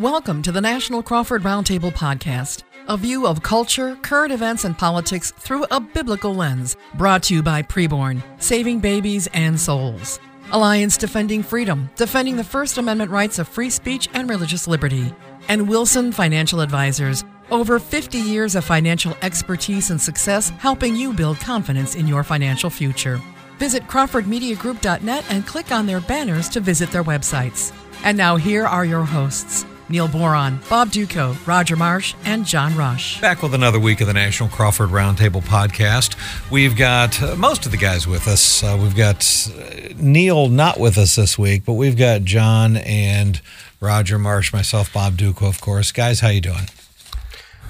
Welcome to the National Crawford Roundtable Podcast, a view of culture, current events, and politics through a biblical lens, brought to you by Preborn, saving babies and souls. Alliance Defending Freedom, defending the First Amendment rights of free speech and religious liberty. And Wilson Financial Advisors, over 50 years of financial expertise and success helping you build confidence in your financial future. Visit CrawfordMediaGroup.net and click on their banners to visit their websites. And now here are your hosts. Neil Boron, Bob Dutko, Roger Marsh, and John Rush. Back with another week of the National Crawford Roundtable podcast. We've got uh, most of the guys with us. Uh, we've got uh, Neil not with us this week, but we've got John and Roger Marsh, myself, Bob Dutko, of course. Guys, how you doing?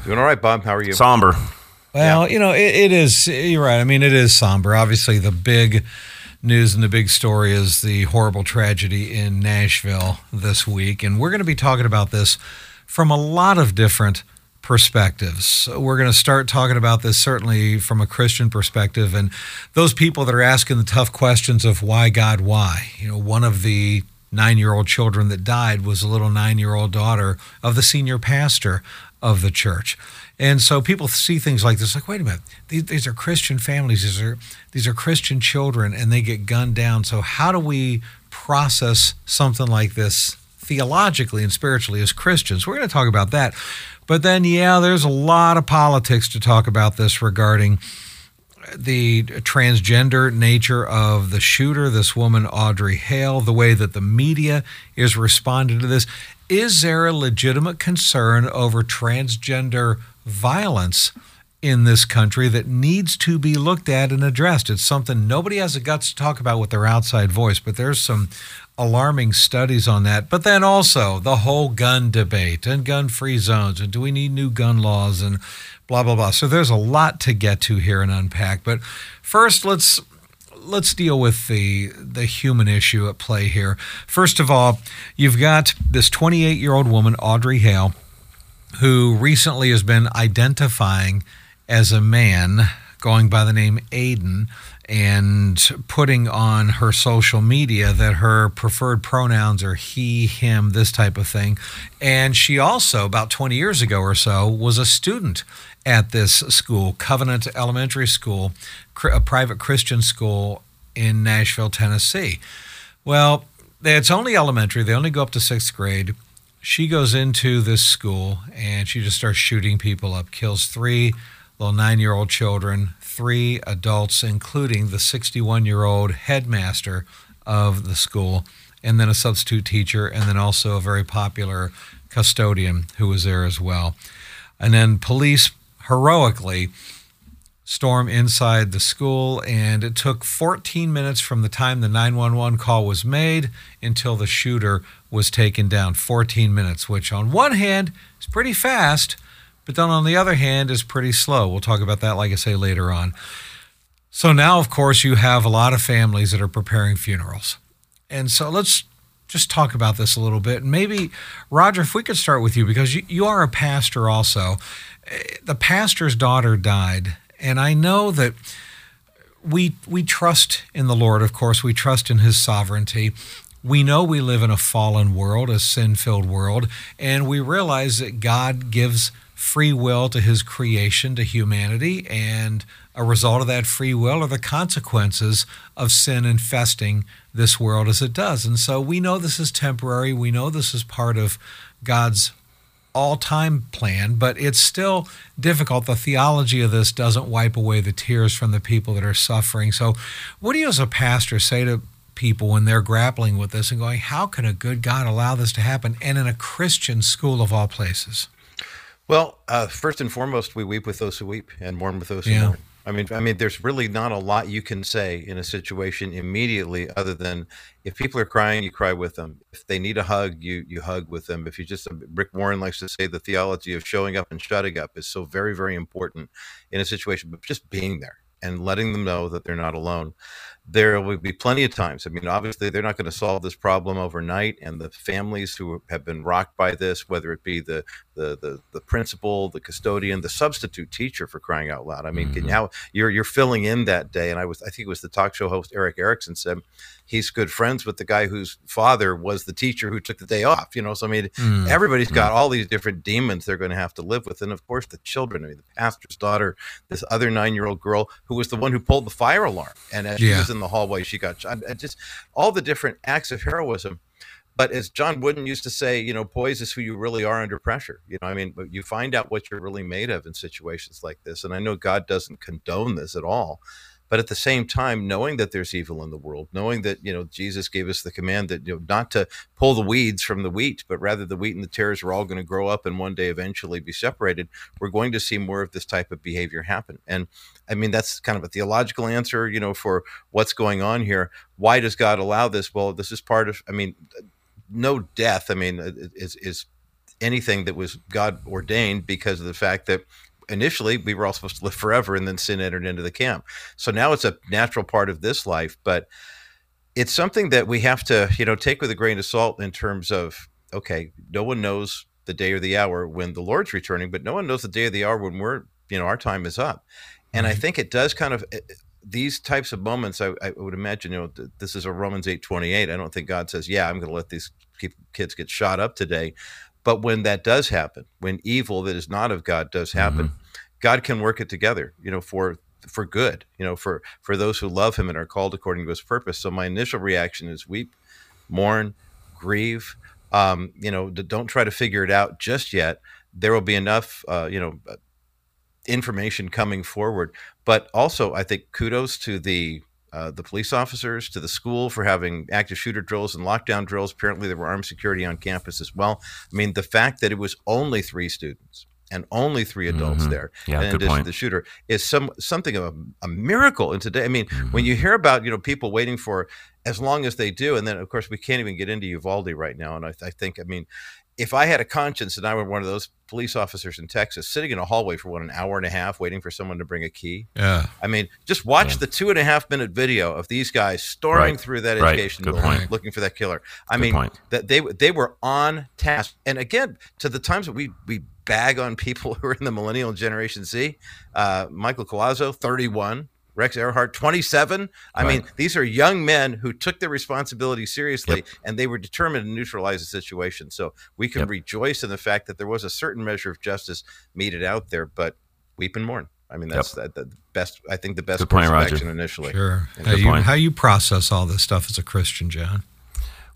Doing all right, Bob. How are you? Somber. Well, you know, it, it is. You're right. I mean, it is somber. Obviously, the big news and the big story is the horrible tragedy in Nashville this week. And we're going to be talking about this from a lot of different perspectives. We're going to start talking about this certainly from a Christian perspective and those people that are asking the tough questions of why God, why. You know, one of the nine year old children that died was a little nine year old daughter of the senior pastor of the church. And so people see things like this, like, wait a minute, these, these, are Christian families, these are these are Christian children, and they get gunned down. So how do we process something like this theologically and spiritually as Christians? We're going to talk about that. But then, yeah, there's a lot of politics to talk about this regarding the transgender nature of the shooter, this woman, Audrey Hale, the way that the media is responding to this. Is there a legitimate concern over transgender violence in this country that needs to be looked at and addressed. It's something nobody has the guts to talk about with their outside voice, but there's some alarming studies on that. But then also the whole gun debate and gun free zones and do we need new gun laws and blah blah blah. So there's a lot to get to here and unpack. But first let's let's deal with the the human issue at play here. First of all, you've got this 28 year old woman, Audrey Hale, who recently has been identifying as a man going by the name Aiden and putting on her social media that her preferred pronouns are he, him, this type of thing. And she also, about 20 years ago or so, was a student at this school, Covenant Elementary School, a private Christian school in Nashville, Tennessee. Well, it's only elementary, they only go up to sixth grade she goes into this school and she just starts shooting people up, kills three little nine year old children, three adults, including the 61 year old headmaster of the school, and then a substitute teacher, and then also a very popular custodian who was there as well. And then police heroically storm inside the school, and it took 14 minutes from the time the 911 call was made until the shooter was taken down. 14 minutes, which on one hand is pretty fast, but then on the other hand is pretty slow. We'll talk about that, like I say, later on. So now, of course, you have a lot of families that are preparing funerals. And so let's just talk about this a little bit. And maybe, Roger, if we could start with you, because you, you are a pastor also. Eh, the pastor's daughter died and I know that we we trust in the Lord, of course, we trust in his sovereignty. We know we live in a fallen world, a sin-filled world, and we realize that God gives free will to his creation, to humanity, and a result of that free will are the consequences of sin infesting this world as it does. And so we know this is temporary. We know this is part of God's all time plan, but it's still difficult. The theology of this doesn't wipe away the tears from the people that are suffering. So, what do you, as a pastor, say to people when they're grappling with this and going, How can a good God allow this to happen? And in a Christian school of all places? Well, uh, first and foremost, we weep with those who weep and mourn with those who yeah. mourn. I mean, I mean, there's really not a lot you can say in a situation immediately, other than if people are crying, you cry with them. If they need a hug, you you hug with them. If you just uh, Rick Warren likes to say the theology of showing up and shutting up is so very very important in a situation, but just being there and letting them know that they're not alone. There will be plenty of times. I mean, obviously, they're not going to solve this problem overnight, and the families who have been rocked by this, whether it be the the the, the principal, the custodian, the substitute teacher, for crying out loud. I mean, mm-hmm. now you're you're filling in that day, and I was I think it was the talk show host Erick Erickson said he's good friends with the guy whose father was the teacher who took the day off. You know, so I mean, mm-hmm. everybody's got all these different demons they're going to have to live with, and of course, the children. I mean, the pastor's daughter, this other nine year old girl who was the one who pulled the fire alarm, and as yeah. she was in the hallway, she got shot. Just all the different acts of heroism. But as John Wooden used to say, you know, poise is who you really are under pressure. You know, I mean, you find out what you're really made of in situations like this. And I know God doesn't condone this at all. But at the same time, knowing that there's evil in the world, knowing that, you know, Jesus gave us the command that, you know, not to pull the weeds from the wheat, but rather the wheat and the tares are all going to grow up and one day eventually be separated, we're going to see more of this type of behavior happen. And I mean, that's kind of a theological answer, you know, for what's going on here. Why does God allow this? Well, this is part of, I mean, no death, I mean, is, is anything that was God ordained because of the fact that initially we were all supposed to live forever and then sin entered into the camp. So now it's a natural part of this life, but it's something that we have to, you know, take with a grain of salt in terms of okay, no one knows the day or the hour when the Lord's returning, but no one knows the day or the hour when we're, you know, our time is up. And I think it does kind of eh, these types of moments. I, I would imagine, you know, this is a Romans eight twenty eight. I don't think God says, "Yeah, I'm going to let these kids get shot up today," but when that does happen, when evil that is not of God does happen, mm-hmm. God can work it together, you know, for for good, you know, for for those who love Him and are called according to His purpose. So my initial reaction is weep, mourn, grieve. Um, you know, don't try to figure it out just yet. There will be enough, uh, you know, uh, information coming forward. But also, I think kudos to the uh, the police officers, to the school for having active shooter drills and lockdown drills. Apparently, there were armed security on campus as well. I mean, the fact that it was only three students and only three adults mm-hmm. there yeah, in addition point. to the shooter is some something of a, a miracle in today. I mean, mm-hmm. when you hear about you know people waiting for as long as they do, and then of course we can't even get into Uvalde right now, and I, I think I mean if I had a conscience and I were one of those police officers in Texas sitting in a hallway for what an hour and a half waiting for someone to bring a key. Yeah. I mean, just watch yeah. the two and a half minute video of these guys storming right. through that right. education Good building point. looking for that killer. I Good mean, point. that they they were on task. And again, to the times that we we bag on people who are in the millennial generation Z, uh, Michael Collazo, 31, Rex Earhart, 27. I right. mean, these are young men who took their responsibility seriously yep. and they were determined to neutralize the situation. So we can yep. rejoice in the fact that there was a certain measure of justice meted out there, but weep and mourn. I mean, that's yep. the, the, best, I think the best Good point, Roger. initially. Sure. How you, how you process all this stuff as a Christian, John?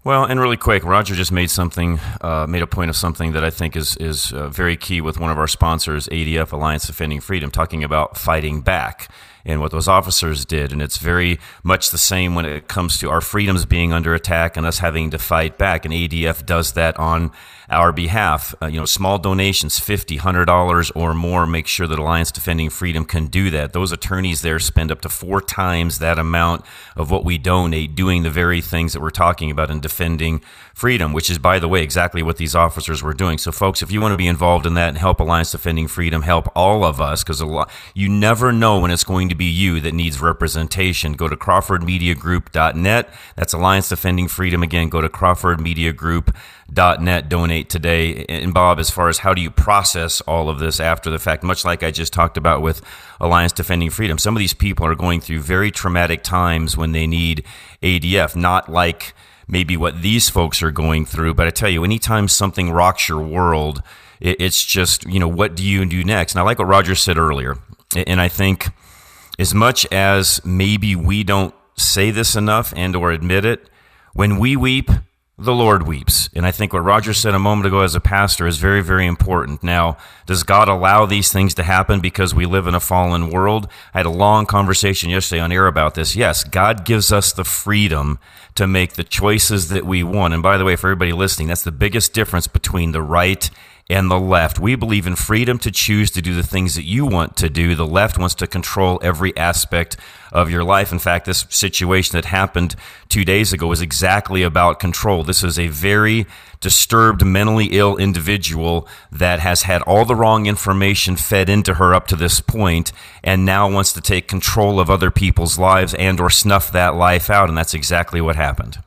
Well, and really quick, Roger just made something, uh, made a point of something that I think is is uh, very key with one of our sponsors, ADF Alliance Defending Freedom, talking about fighting back and what those officers did. And it's very much the same when it comes to our freedoms being under attack and us having to fight back. And ADF does that on our behalf. Uh, you know, small donations, $50, $100 or more, make sure that Alliance Defending Freedom can do that. Those attorneys there spend up to four times that amount of what we donate doing the very things that we're talking about in defending freedom, which is, by the way, exactly what these officers were doing. So, folks, if you want to be involved in that and help Alliance Defending Freedom, help all of us, because you never know when it's going to be you that needs representation. Go to CrawfordMediaGroup.net. That's Alliance Defending Freedom. Again, go to CrawfordMediaGroup.net. .Net donate today. And, Bob, as far as how do you process all of this after the fact, much like I just talked about with Alliance Defending Freedom, some of these people are going through very traumatic times when they need ADF, not like maybe what these folks are going through. But I tell you, anytime something rocks your world, it's just, you know, what do you do next? And I like what Roger said earlier. And I think as much as maybe we don't say this enough and or admit it, when we weep, the Lord weeps. And I think what Roger said a moment ago as a pastor is very, very important. Now, does God allow these things to happen because we live in a fallen world? I had a long conversation yesterday on air about this. Yes, God gives us the freedom to make the choices that we want. And by the way, for everybody listening, that's the biggest difference between the right and the left. We believe in freedom to choose to do the things that you want to do. The left wants to control every aspect of your life. In fact, this situation that happened two days ago was exactly about control. This is a very disturbed, mentally ill individual that has had all the wrong information fed into her up to this point and now wants to take control of other people's lives and or snuff that life out and that's exactly what happened.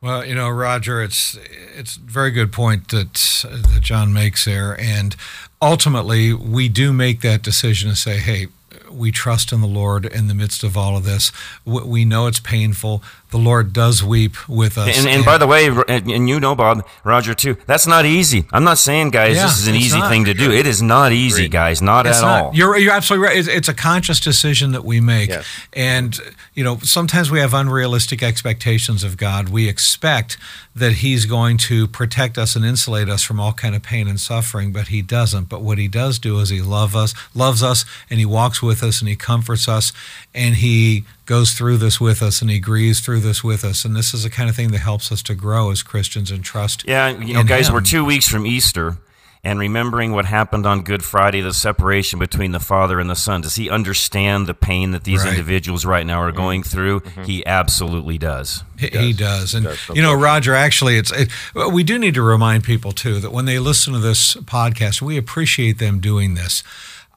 Well, you know, Roger, it's it's a very good point that that John makes there, and ultimately, we do make that decision to say, "Hey, we trust in the Lord in the midst of all of this. We know it's painful the Lord does weep with us. And, and, by the way, and you know, Bob, Roger, too, that's not easy. I'm not saying, guys, yeah, this is an easy not. thing to do. It is not easy, Great. guys, not it's at not. all. You're, you're absolutely right. It's, it's, a conscious decision that we make. Yes. And, you know, sometimes we have unrealistic expectations of God. We expect that He's going to protect us and insulate us from all kind of pain and suffering, but He doesn't. But what He does do is He love us, loves us, and He walks with us, and He comforts us, and He goes through this with us and he grieves through this with us. And this is the kind of thing that helps us to grow as Christians and trust. Yeah, you know, guys, him. we're two weeks from Easter. And remembering what happened on Good Friday, the separation between the Father and the Son, does he understand the pain that these right. individuals right now are going mm-hmm. through? Mm-hmm. He absolutely does. He does. He does. And, does. you know, Roger, actually, it's it, we do need to remind people, too, that when they listen to this podcast, we appreciate them doing this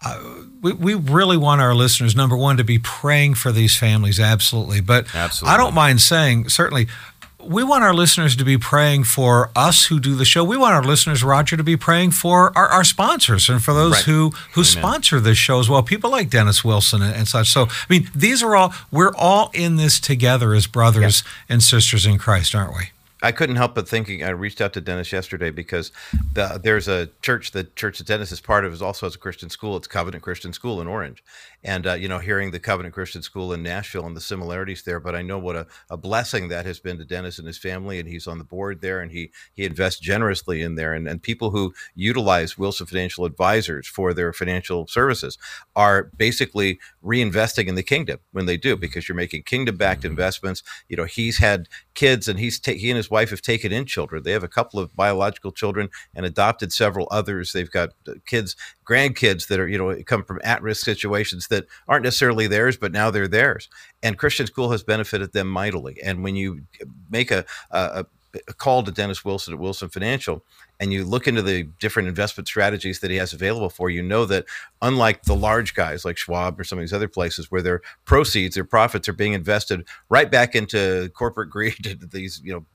uh, we, we really want our listeners, number one, to be praying for these families, absolutely. But absolutely. I don't mind saying, certainly, we want our listeners to be praying for us who do the show. We want our listeners, Roger, to be praying for our, our sponsors and for those right. who who Amen. sponsor this show as well. People like Dennis Wilson and, and, such. So, I mean, these are all we're all in this together as brothers yep. and sisters in Christ, aren't we? I couldn't help but thinking. I reached out to Dennis yesterday because the, there's a church. The church that Dennis is part of is also has a Christian school. It's Covenant Christian School in Orange, and uh, you know, hearing the Covenant Christian School in Nashville and the similarities there. But I know what a, a blessing that has been to Dennis and his family, and he's on the board there, and he he invests generously in there. And and people who utilize Wilson Financial Advisors for their financial services are basically reinvesting in the kingdom when they do, because you're making kingdom-backed mm-hmm. investments. You know, he's had kids, and he's ta- he and his wife have taken in children. They have a couple of biological children and adopted several others. They've got uh, kids, grandkids that are, you know, come from at risk situations that aren't necessarily theirs, but now they're theirs. And Christian School has benefited them mightily. And when you make a, a, a call to Dennis Wilson at Wilson Financial, and you look into the different investment strategies that he has available for you, know that unlike the large guys like Schwab or some of these other places where their proceeds, their profits are being invested right back into corporate greed, into these you know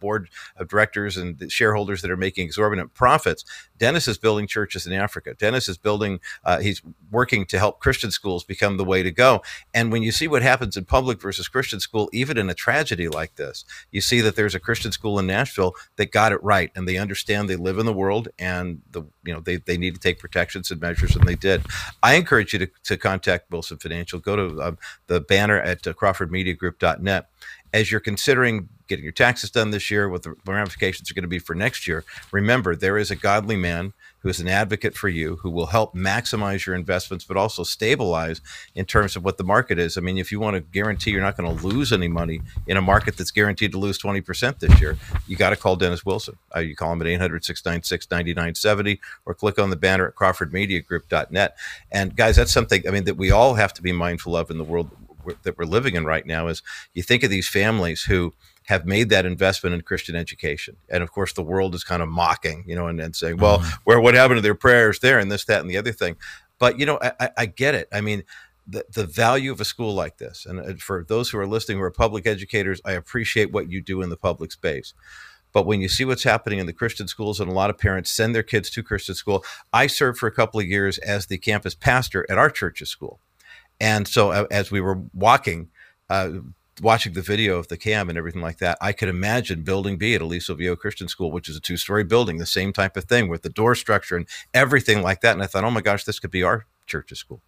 board of directors and the shareholders that are making exorbitant profits. Dennis is building churches in Africa. Dennis is building, uh, he's working to help Christian schools become the way to go. And when you see what happens in public versus Christian school, even in a tragedy like this, you see that there's a Christian school in Nashville that got it right and they understand they live in the world and the you know they, they need to take protections and measures and they did. I encourage you to, to contact Wilson Financial. Go to uh, the banner at uh, crawfordmediagroup.net as you're considering getting your taxes done this year, what the ramifications are going to be for next year, remember there is a godly man who is an advocate for you who will help maximize your investments, but also stabilize in terms of what the market is. I mean, if you want to guarantee you're not going to lose any money in a market that's guaranteed to lose 20% this year, you got to call Dennis Wilson. Uh, you call him at 800 696 9970 or click on the banner at crawfordmediagroup.net. And guys, that's something, I mean, that we all have to be mindful of in the world that we're living in right now is you think of these families who have made that investment in Christian education. And of course, the world is kind of mocking, you know, and, and saying, well, mm-hmm. where what happened to their prayers there and this, that, and the other thing. But, you know, I, I get it. I mean, the, the value of a school like this, and for those who are listening who are public educators, I appreciate what you do in the public space. But when you see what's happening in the Christian schools, and a lot of parents send their kids to Christian school, I served for a couple of years as the campus pastor at our church's school. And so uh, as we were walking, uh, watching the video of the cam and everything like that, I could imagine building B at Aliso Viejo Christian School, which is a two story building, the same type of thing with the door structure and everything like that. And I thought, oh my gosh, this could be our church's school.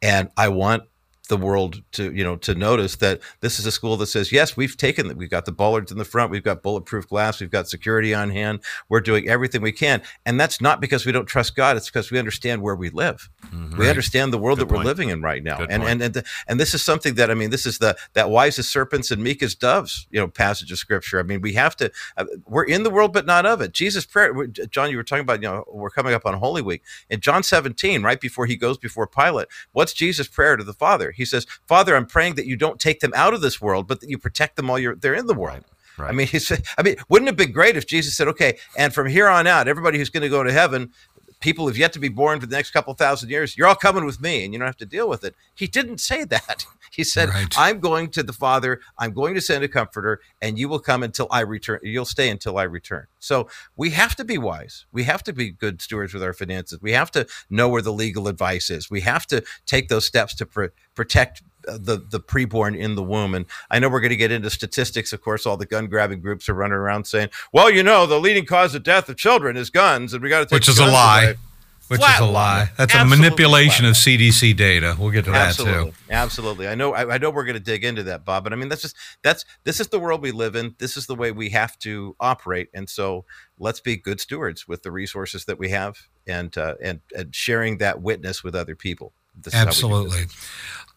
And I want the world to you know to notice that this is a school that says yes we've taken that we've got the bollards in the front we've got bulletproof glass we've got security on hand we're doing everything we can. And that's not because we don't trust god it's because we understand where we live. Mm-hmm. we understand the world Good that point. we're living in right now. And, and and and this is something that i mean this is the that wise as serpents and meek as doves you know passage of scripture. I mean we have to uh, we're in the world but not of it. Jesus prayer john you were talking about you know we're coming up on holy week. In john 17 right before he goes before pilate what's jesus prayer to the father? He says, Father, I'm praying that you don't take them out of this world, but that you protect them while you're they're in the world. Right. I mean, he said, I mean, wouldn't it be great if Jesus said, okay, and from here on out, everybody who's going to go to heaven, people who've yet to be born for the next couple thousand years, you're all coming with me and you don't have to deal with it. He didn't say that. He said, right. I'm going to the Father, I'm going to send a comforter, and you will come until I return. You'll stay until I return. So we have to be wise. We have to be good stewards with our finances. We have to know where the legal advice is. We have to take those steps to pr- protect the the preborn in the womb. And I know we're going to get into statistics. Of course, all the gun grabbing groups are running around saying, "Well, you know, the leading cause of death of children is guns, and we got to take which is a lie." Away. Which flat is a lie. That's Absolutely a manipulation of CDC data. We'll get to Absolutely. that too. Absolutely. I know. I, I know we're going to dig into that, Bob. But I mean, that's just that's this is the world we live in. This is the way we have to operate. And so, let's be good stewards with the resources that we have, and uh, and and sharing that witness with other people. Absolutely.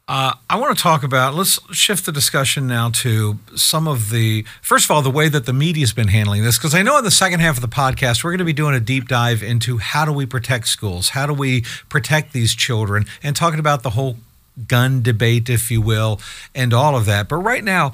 Uh, I want to talk about, let's shift the discussion now to some of the, first of all, the way that the media has been handling this. Because I know in the second half of the podcast, we're going to be doing a deep dive into how do we protect schools? How do we protect these children? And talking about the whole gun debate, if you will, and all of that. But right now,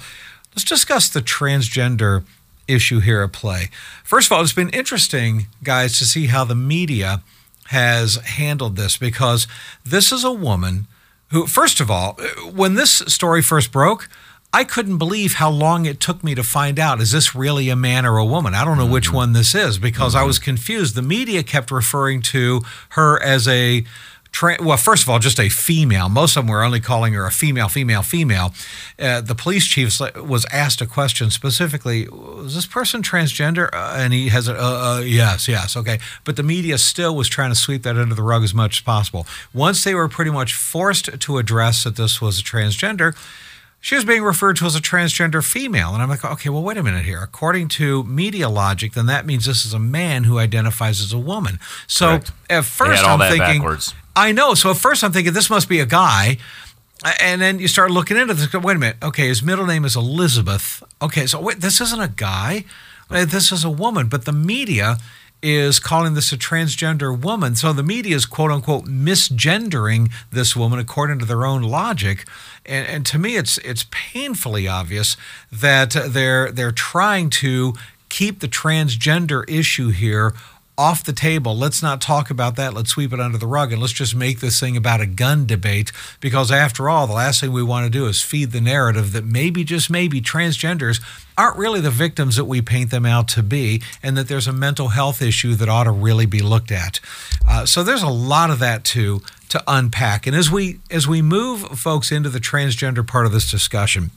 let's discuss the transgender issue here at play. First of all, it's been interesting, guys, to see how the media has handled this because this is a woman who, first of all, when this story first broke, I couldn't believe how long it took me to find out is this really a man or a woman? I don't know mm-hmm. which one this is because mm-hmm. I was confused. The media kept referring to her as a Tra- well, first of all, just a female. Most of them were only calling her a female, female, female. Uh, the police chief was asked a question specifically: Was this person transgender? Uh, and he has a uh, uh, yes, yes, okay. But the media still was trying to sweep that under the rug as much as possible. Once they were pretty much forced to address that this was a transgender, she was being referred to as a transgender female. And I'm like, okay, well, wait a minute here. According to media logic, then that means this is a man who identifies as a woman. So Correct. at first, I'm thinking, backwards. I know. So at first, I'm thinking this must be a guy. And then you start looking into this. Wait a minute. Okay, his middle name is Elizabeth. Okay, so wait, this isn't a guy. Uh, this is a woman. But the media is calling this a transgender woman. So the media is quote unquote misgendering this woman according to their own logic. And, and to me, it's it's painfully obvious that they're they're trying to keep the transgender issue here off the table. Let's not talk about that. Let's sweep it under the rug and let's just make this thing about a gun debate. Because after all, the last thing we want to do is feed the narrative that maybe, just maybe, transgenders aren't really the victims that we paint them out to be, and that there's a mental health issue that ought to really be looked at. Uh, so there's a lot of that too to unpack. And as we as we move folks into the transgender part of this discussion,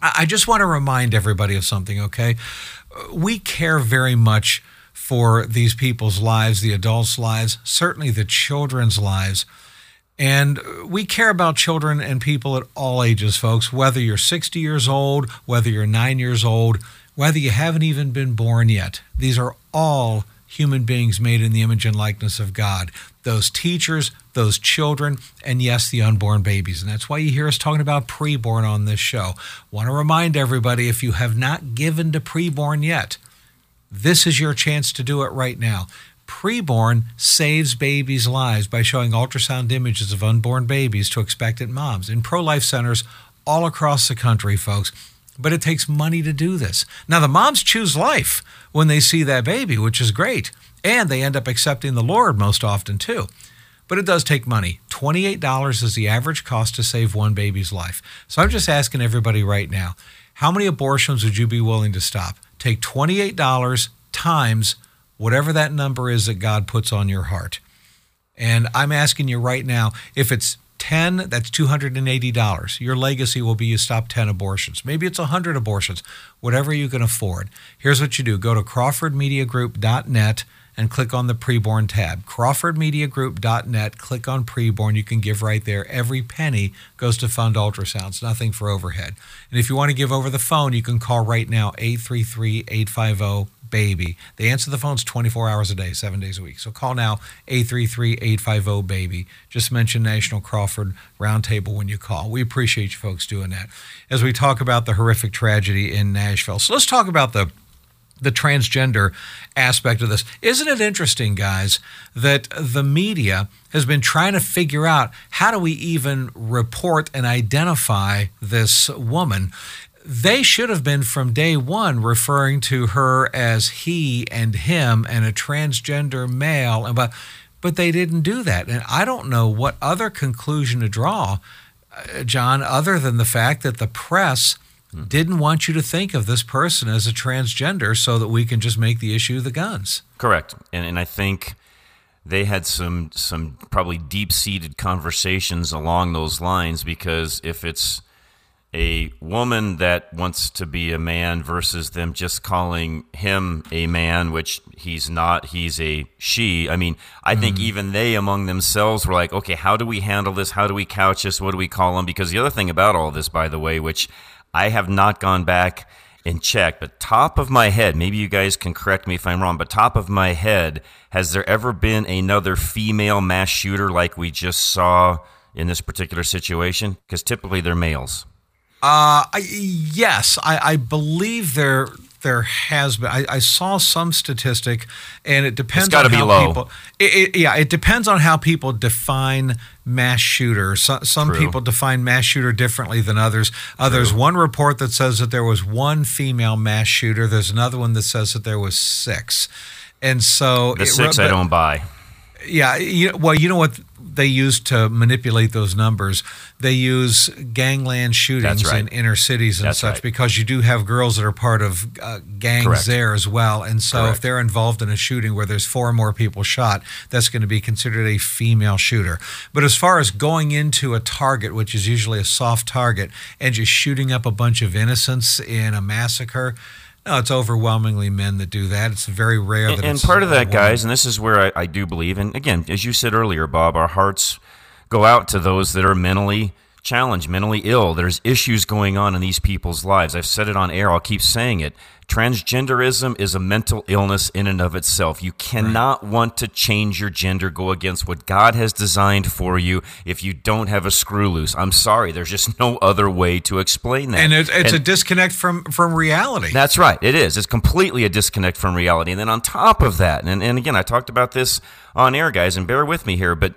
I, I just want to remind everybody of something. Okay, we care very much for these people's lives, the adults' lives, certainly the children's lives. And we care about children and people at all ages, folks, whether you're 60 years old, whether you're nine years old, whether you haven't even been born yet. These are all human beings made in the image and likeness of God. Those teachers, those children, and yes, the unborn babies. And that's why you hear us talking about preborn on this show. Want to remind everybody if you have not given to preborn yet, this is your chance to do it right now. Preborn saves babies' lives by showing ultrasound images of unborn babies to expectant moms in pro life centers all across the country, folks. But it takes money to do this. Now, the moms choose life when they see that baby, which is great. And they end up accepting the Lord most often, too. But it does take money. $28 is the average cost to save one baby's life. So I'm just asking everybody right now how many abortions would you be willing to stop? Take $28 times whatever that number is that God puts on your heart. And I'm asking you right now if it's 10, that's $280. Your legacy will be you stop 10 abortions. Maybe it's 100 abortions, whatever you can afford. Here's what you do go to crawfordmediagroup.net and click on the preborn tab. CrawfordMediaGroup.net, click on preborn. You can give right there. Every penny goes to fund ultrasounds, nothing for overhead. And if you want to give over the phone, you can call right now 833 850 baby. They answer the phones 24 hours a day, seven days a week. So call now 833 850 baby. Just mention National Crawford Roundtable when you call. We appreciate you folks doing that. As we talk about the horrific tragedy in Nashville. So let's talk about the the transgender aspect of this. Isn't it interesting, guys, that the media has been trying to figure out how do we even report and identify this woman? They should have been from day one referring to her as he and him and a transgender male, and but but they didn't do that. And I don't know what other conclusion to draw, uh, John, other than the fact that the press didn't want you to think of this person as a transgender so that we can just make the issue the guns. Correct. And and I think they had some some probably deep seated conversations along those lines because if it's a woman that wants to be a man versus them just calling him a man, which he's not, he's a she. I mean, I mm-hmm. think even they among themselves were like, okay, how do we handle this? How do we couch this? What do we call him? Because the other thing about all this, by the way, which I have not gone back and checked, but top of my head, maybe you guys can correct me if I'm wrong, but top of my head, has there ever been another female mass shooter like we just saw in this particular situation? Because typically they're males. Uh, I, yes, I, I believe there there has been. I, I, saw some statistic, and it depends. It's got to be low. People, it, it, yeah, it depends on how people define mass shooter. So, some True. people define mass shooter differently than others. Others, True. one report that says that there was one female mass shooter. There's another one that says that there was six, and so the six I don't buy. Yeah, you, well, you know what they use to manipulate those numbers. They use gangland shootings right. in inner cities and That's such right. because you do have girls that are part of uh, gangs Correct. there as well. And so Correct. if they're involved in a shooting where there's four or more people shot, that's going to be considered a female shooter. But as far as going into a target, which is usually a soft target, and just shooting up a bunch of innocents in a massacre, no, it's overwhelmingly men that do that. It's very rare that. And, and part of that, guys, and this is where I, I do believe, and again, as you said earlier, Bob, our hearts go out to those that are mentally challenged, mentally ill. There's issues going on in these people's lives. I've said it on air. I'll keep saying it. Transgenderism is a mental illness in and of itself. You cannot right. want to change your gender, go against what God has designed for you if you don't have a screw loose. I'm sorry, there's just no other way to explain that. And it's, it's and, a disconnect from, from reality. That's right, it is. It's completely a disconnect from reality. And then on top of that, and, and again, I talked about this on air, guys, and bear with me here, but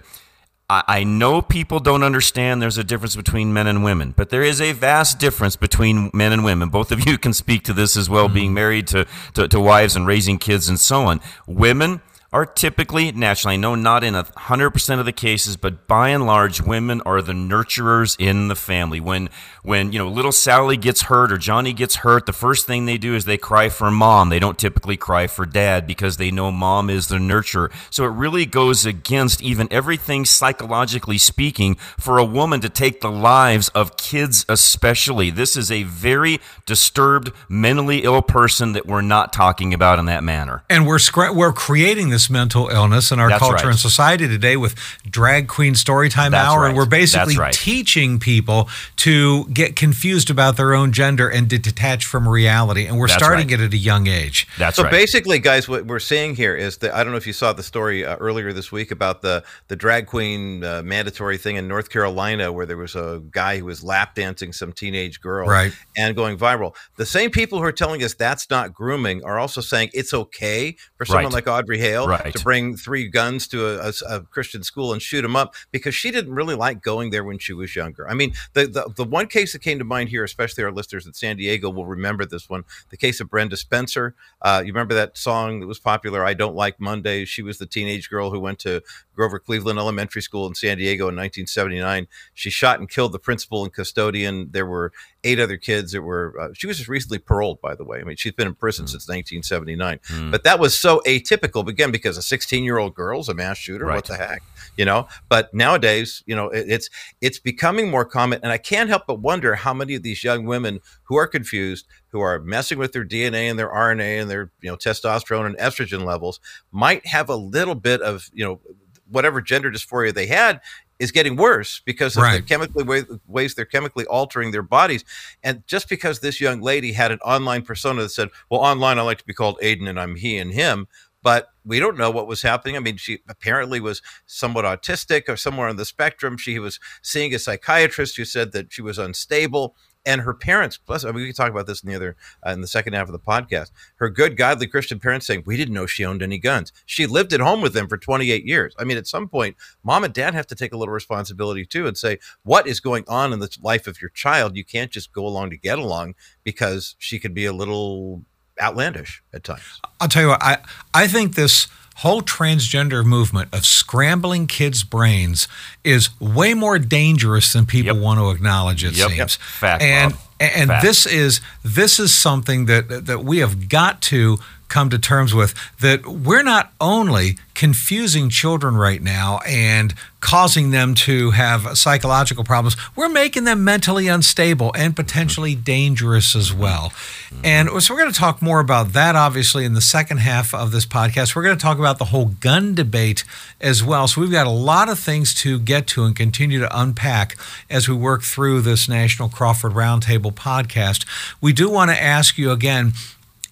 I know people don't understand there's a difference between men and women, but there is a vast difference between men and women. Both of you can speak to this as well, mm-hmm. being married to, to, to wives and raising kids and so on. Women are typically, naturally, I know not in a 100% of the cases, but by and large, women are the nurturers in the family. When, when, you know, little Sally gets hurt or Johnny gets hurt, the first thing they do is they cry for mom. They don't typically cry for dad because they know mom is the nurturer. So it really goes against even everything psychologically speaking for a woman to take the lives of kids, especially. This is a very disturbed, mentally ill person that we're not talking about in that manner. And we're, we're creating this mental illness in our That's culture right. and society today with drag queen storytime That's hour. Right. And we're basically right. teaching people to get confused about their own gender and to detach from reality. And we're That's starting it at a young age. That's so basically, guys, what we're seeing here is that I don't know if you saw the story uh, earlier this week about the, the drag queen uh, mandatory thing in North Carolina where there was a guy who was lap dancing some teenage girl right. and going viral. The same people who are telling us that's not grooming are also saying it's okay for someone like Audrey Hale right. to bring three guns to a, a, a, Christian school and shoot them up because she didn't really like going there when she was younger. I mean, the, the, the one case that came to mind here, especially our listeners in San Diego will remember this one, the case of Brenda Spencer. Uh, you remember that song that was popular, I Don't Like Mondays? She was the teenage girl who went to Grover Cleveland Elementary School in San Diego in 1979. She shot and killed the principal and custodian. There were eight other kids that were. Uh, she was just recently paroled, by the way. I mean, she's been in prison mm. since 1979. Mm. But that was so atypical again because a 16 year old girl's a mass shooter. Right. What the heck, you know? But nowadays, you know, it, it's it's becoming more common, and I can't help but wonder how many of these young women who are confused, who are messing with their DNA and their RNA and their you know testosterone and estrogen levels, might have a little bit of you know whatever gender dysphoria they had is getting worse because of Right. the chemically way, ways they're chemically altering their bodies. And just because this young lady had an online persona that said, "Well, online I like to be called Aiden and I'm he and him," but we don't know what was happening. I mean, she apparently was somewhat autistic or somewhere on the spectrum. She was seeing a psychiatrist who said that she was unstable. And her parents, plus, I mean, we can talk about this in the other, uh, in the second half of the podcast. Her good, godly Christian parents saying, "We didn't know she owned any guns. She lived at home with them for 28 years." I mean, at some point, mom and dad have to take a little responsibility too and say, "What is going on in the life of your child? You can't just go along to get along because she could be a little outlandish at times." I'll tell you what, I, I think this whole transgender movement of scrambling kids' brains is way more dangerous than people Yep. want to acknowledge, it Yep. seems. Yep. Fact, and Bob. and Fact. this is this is something that that we have got to come to terms with that we're not only confusing children right now and causing them to have psychological problems we're making them mentally unstable and potentially mm-hmm. dangerous as well. Mm-hmm. And so we're going to talk more about that obviously in the second half of this podcast. We're going to talk about the whole gun debate as well. So we've got a lot of things to get to and continue to unpack as we work through this national crawford roundtable podcast. We do want to ask you again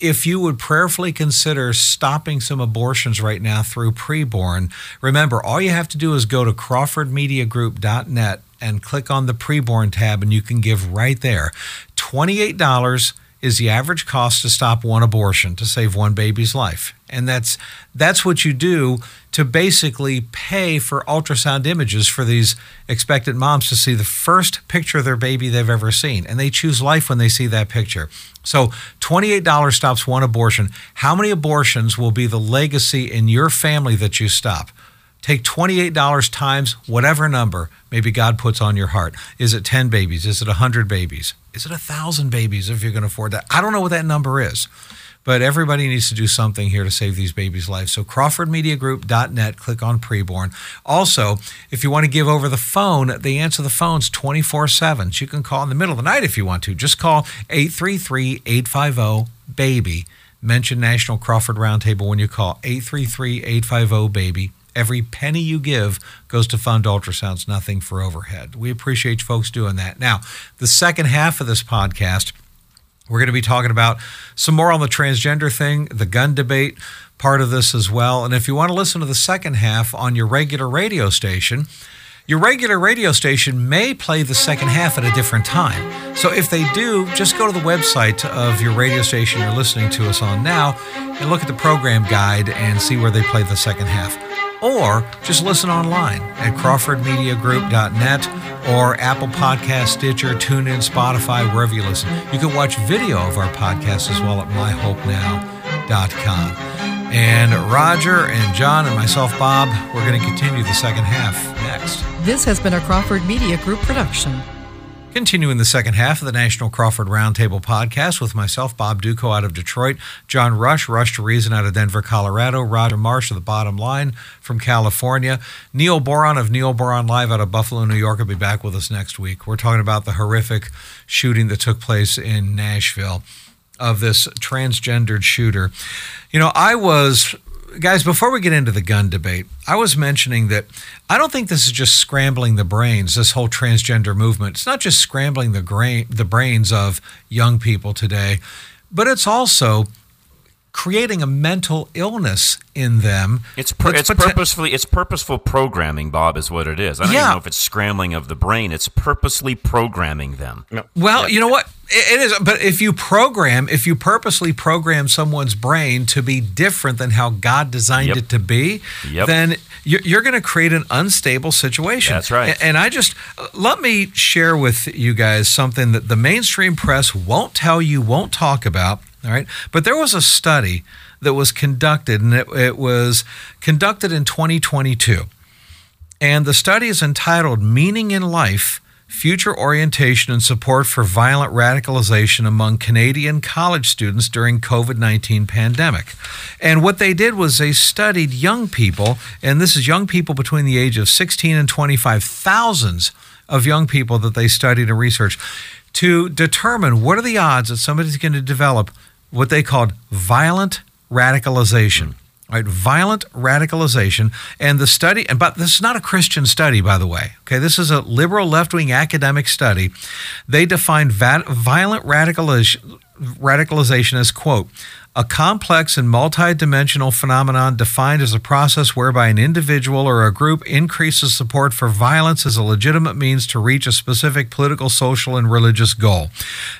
if you would prayerfully consider stopping some abortions right now through preborn, remember all you have to do is go to crawfordmediagroup.net and click on the preborn tab and you can give right there. $28 is the average cost to stop one abortion to save one baby's life. And that's that's what you do to basically pay for ultrasound images for these expectant moms to see the first picture of their baby they've ever seen. And they choose life when they see that picture. So $28 stops one abortion. How many abortions will be the legacy in your family that you stop? Take $28 times whatever number maybe God puts on your heart. Is it 10 babies? Is it 100 babies? Is it 1,000 babies if you're going to afford that? I don't know what that number is. But everybody needs to do something here to save these babies' lives. So crawfordmediagroup.net, click on preborn. Also, if you want to give over the phone, they answer the phones 24/7. So you can call in the middle of the night if you want to. Just call 833-850-BABY. Mention National Crawford Roundtable when you call 833-850-BABY. Every penny you give goes to fund ultrasounds, nothing for overhead. We appreciate folks doing that. Now, the second half of this podcast, we're going to be talking about some more on the transgender thing, the gun debate part of this as well. And if you want to listen to the second half on your regular radio station, your regular radio station may play the second half at a different time. So if they do, just go to the website of your radio station you're listening to us on now and look at the program guide and see where they play the second half. Or just listen online at crawfordmediagroup.net or Apple Podcast, Stitcher, TuneIn, Spotify, wherever you listen. You can watch video of our podcast as well at myhopenow.com. And Roger and John and myself, Bob, we're going to continue the second half next. This has been a Crawford Media Group production. Continuing the second half of the National Crawford Roundtable podcast with myself, Bob Dutko out of Detroit, John Rush, Rush to Reason out of Denver, Colorado, Roger Marsh of the Bottom Line from California, Neil Boron of Neil Boron Live out of Buffalo, New York will be back with us next week. We're talking about the horrific shooting that took place in Nashville of this transgendered shooter. You know, I was guys, before we get into the gun debate, I was mentioning that I don't think this is just scrambling the brains, this whole transgender movement. It's not just scrambling the, gra- the brains of young people today, but it's also creating a mental illness in them. It's pur- it's poten- purposefully it's purposeful programming, Bob, is what it is. I don't Yeah. even know if it's scrambling of the brain. It's purposely programming them. No. Well, you know what? It it is. But if you program, if you purposely program someone's brain to be different than how God designed Yep. it to be, Yep. then you're, you're going to create an unstable situation. That's right. A- And I just let me share with you guys something that the mainstream press won't tell you, won't talk about. All right. But there was a study that was conducted, and it, it was conducted in 2022. And the study is entitled Meaning in Life future orientation and support for violent radicalization among Canadian college students during COVID-19 pandemic. And what they did was they studied young people, and this is young people between the age of 16 and 25, thousands of young people that they studied and researched to determine what are the odds that somebody's going to develop what they called violent radicalization. Right, violent radicalization, and the study, and but this is not a Christian study, by the way. Okay, this is a liberal left-wing academic study. They defined va- violent radicalization, radicalization as quote a complex and multidimensional phenomenon defined as a process whereby an individual or a group increases support for violence as a legitimate means to reach a specific political, social, and religious goal.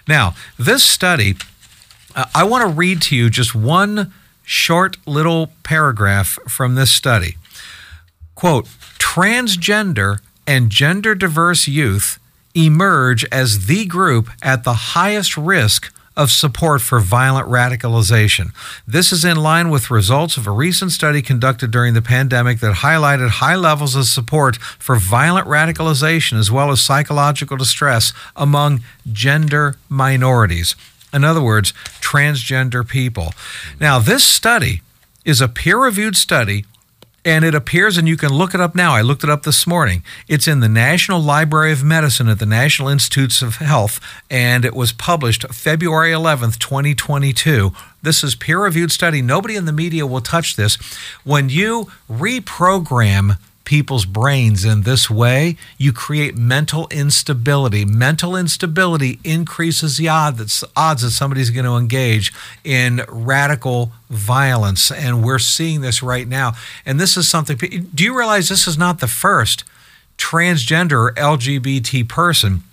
Now, this study, uh, I want to read to you just one short little paragraph from this study. Quote Transgender and gender diverse youth emerge as the group at the highest risk of support for violent radicalization. This is in line with results of a recent study conducted during the pandemic that highlighted high levels of support for violent radicalization as well as psychological distress among gender minorities. In other words, transgender people. Now, this study is a peer reviewed study and it appears, and you can look it up now. I looked it up this morning. It's in the National Library of Medicine at the National Institutes of Health, and it was published February 11th, 2022. This is peer reviewed study. Nobody in the media will touch this. When you reprogram people's brains in this way, you create mental instability. Mental instability increases the odds, odds that somebody's going to engage in radical violence. And we're seeing this right now. And this is something, do you realize this is not the first transgender LGBT person?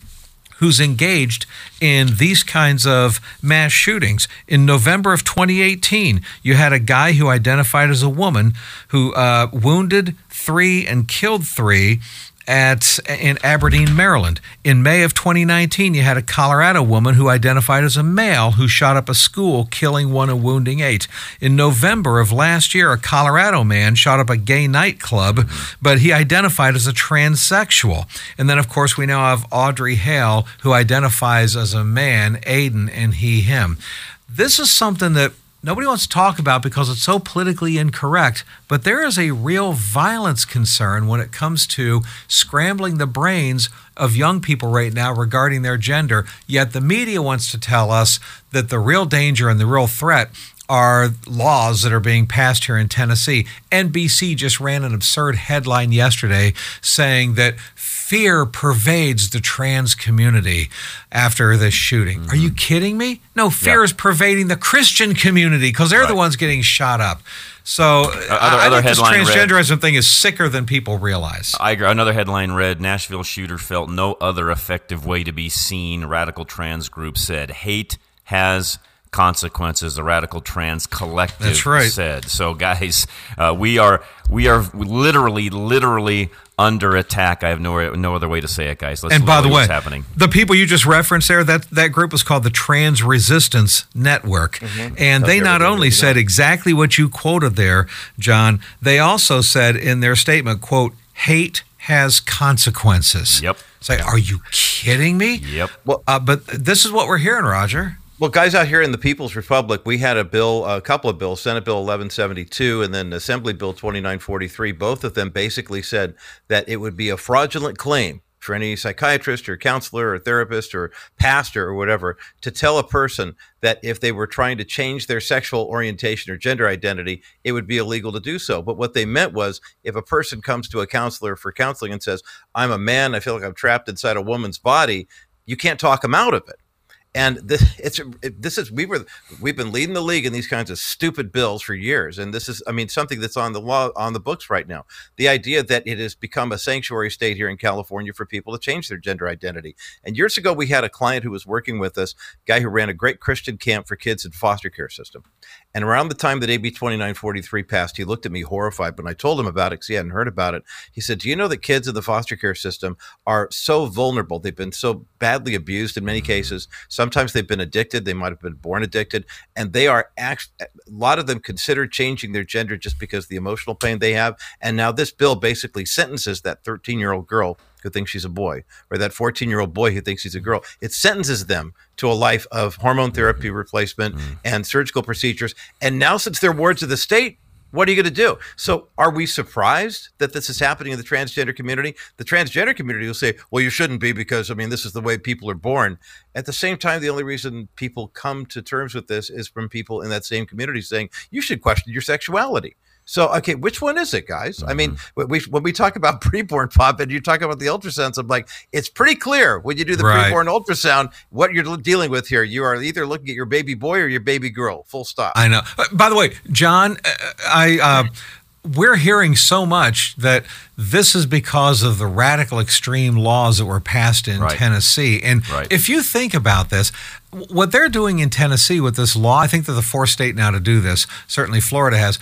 Who's engaged in these kinds of mass shootings. In November of 2018, you had a guy who identified as a woman who uh, wounded three and killed three at in Aberdeen, Maryland. In May of 2019, you had a Colorado woman who identified as a male who shot up a school, killing one and wounding eight. In November of last year, a Colorado man shot up a gay nightclub, mm-hmm. but he identified as a transsexual. And then, of course, we now have Audrey Hale, who identifies as a man, Aiden, and he, him. This is something that nobody wants to talk about because it's so politically incorrect, but there is a real violence concern when it comes to scrambling the brains of young people right now regarding their gender. Yet the media wants to tell us that the real danger and the real threat are laws that are being passed here in Tennessee. NBC just ran an absurd headline yesterday saying that fear pervades the trans community after this shooting. Mm-hmm. Are you kidding me? No, fear is pervading the Christian community because they're right. the ones getting shot up. So uh, other, I other think this transgenderism read, thing is sicker than people realize. I agree. Another headline read: Nashville shooter felt no other effective way to be seen. Radical trans group said hate has consequences the radical trans collective right. said so guys uh, we are we are literally literally under attack. I have no no other way to say it guys. Let's and by the way happening. the people you just referenced there that that group was called the trans resistance network. Mm-hmm. and they not only said exactly what you quoted there john they also said in their statement quote hate has consequences. Yep. Say are you kidding me? Yep. Well uh, but this is what we're hearing roger well, guys out here in the People's Republic, we had a bill, a couple of bills, Senate Bill 1172 and then Assembly Bill 2943. Both of them basically said that it would be a fraudulent claim for any psychiatrist or counselor or therapist or pastor or whatever to tell a person that if they were trying to change their sexual orientation or gender identity, it would be illegal to do so. But what they meant was if a person comes to a counselor for counseling and says, I'm a man, I feel like I'm trapped inside a woman's body, you can't talk them out of it. And this it's this is we were we've been leading the league in these kinds of stupid bills for years, and this is I mean something that's on the law on the books right now. The idea that it has become a sanctuary state here in California for people to change their gender identity. And years ago, we had a client who was working with us, guy who ran a great Christian camp for kids in foster care system. And around the time that AB 2943 passed, he looked at me horrified when I told him about it because he hadn't heard about it. He said, Do you know that kids in the foster care system are so vulnerable? They've been so badly abused in many mm-hmm. cases. Sometimes they've been addicted. They might have been born addicted. And they are, act- a lot of them consider changing their gender just because the emotional pain they have. And now this bill basically sentences that 13 year old girl who thinks she's a boy or that 14 year old boy who thinks he's a girl. It sentences them to a life of hormone therapy replacement mm-hmm. and surgical procedures. And now, since they're wards of the state, what are you going to do? So, are we surprised that this is happening in the transgender community? The transgender community will say, well, you shouldn't be because, I mean, this is the way people are born. At the same time, the only reason people come to terms with this is from people in that same community saying, you should question your sexuality. So, okay, which one is it, guys? Mm-hmm. I mean, mm-hmm. when we, when we talk about preborn pop and you talk about the ultrasounds, I'm like, it's pretty clear when you do the right. preborn ultrasound what you're dealing with here. You are either looking at your baby boy or your baby girl. Full stop. I know. Uh, by the way, John, uh, I. Uh, we're hearing so much that this is because of the radical extreme laws that were passed in right. Tennessee. And right. if you think about this, what they're doing in Tennessee with this law, I think they're the fourth state now to do this. Certainly Florida has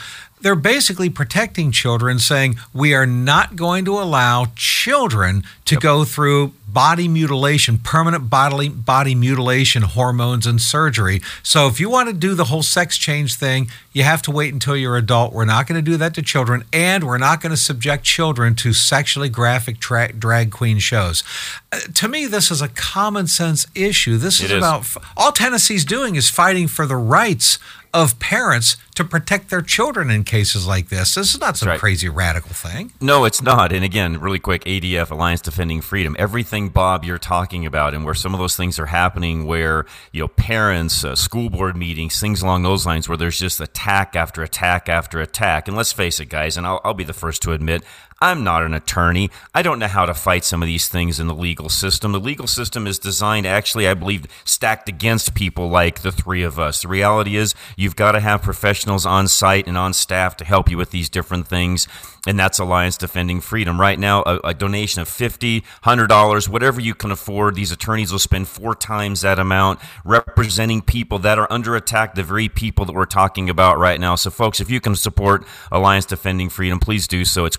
they're basically protecting children, saying we are not going to allow children to yep. go through body mutilation, permanent bodily body mutilation, hormones and surgery. So if you want to do the whole sex change thing, you have to wait until you're adult. We're not going to do that to children, and we're not going to subject children to sexually graphic tra- drag queen shows. Uh, to me, this is a common sense issue. This is, is about all Tennessee's doing is fighting for the rights of parents to protect their children in cases like this. This is not some right. crazy radical thing. No, it's not. And again, really quick, ADF Alliance Defending Freedom. Everything Bob you're talking about, and where some of those things are happening, where you know parents, uh, school board meetings, things along those lines, where there's just attack after attack after attack. And let's face it, guys, and I'll, I'll be the first to admit, I'm not an attorney. I don't know how to fight some of these things in the legal system. The legal system is designed, actually, I believe, stacked against people like the three of us. The reality is, you've got to have professionals on site and on staff to help you with these different things and that's Alliance Defending Freedom. Right now, a, a donation of $50, $100, whatever you can afford, these attorneys will spend four times that amount representing people that are under attack, the very people that we're talking about right now. So, folks, if you can support Alliance Defending Freedom, please do so. It's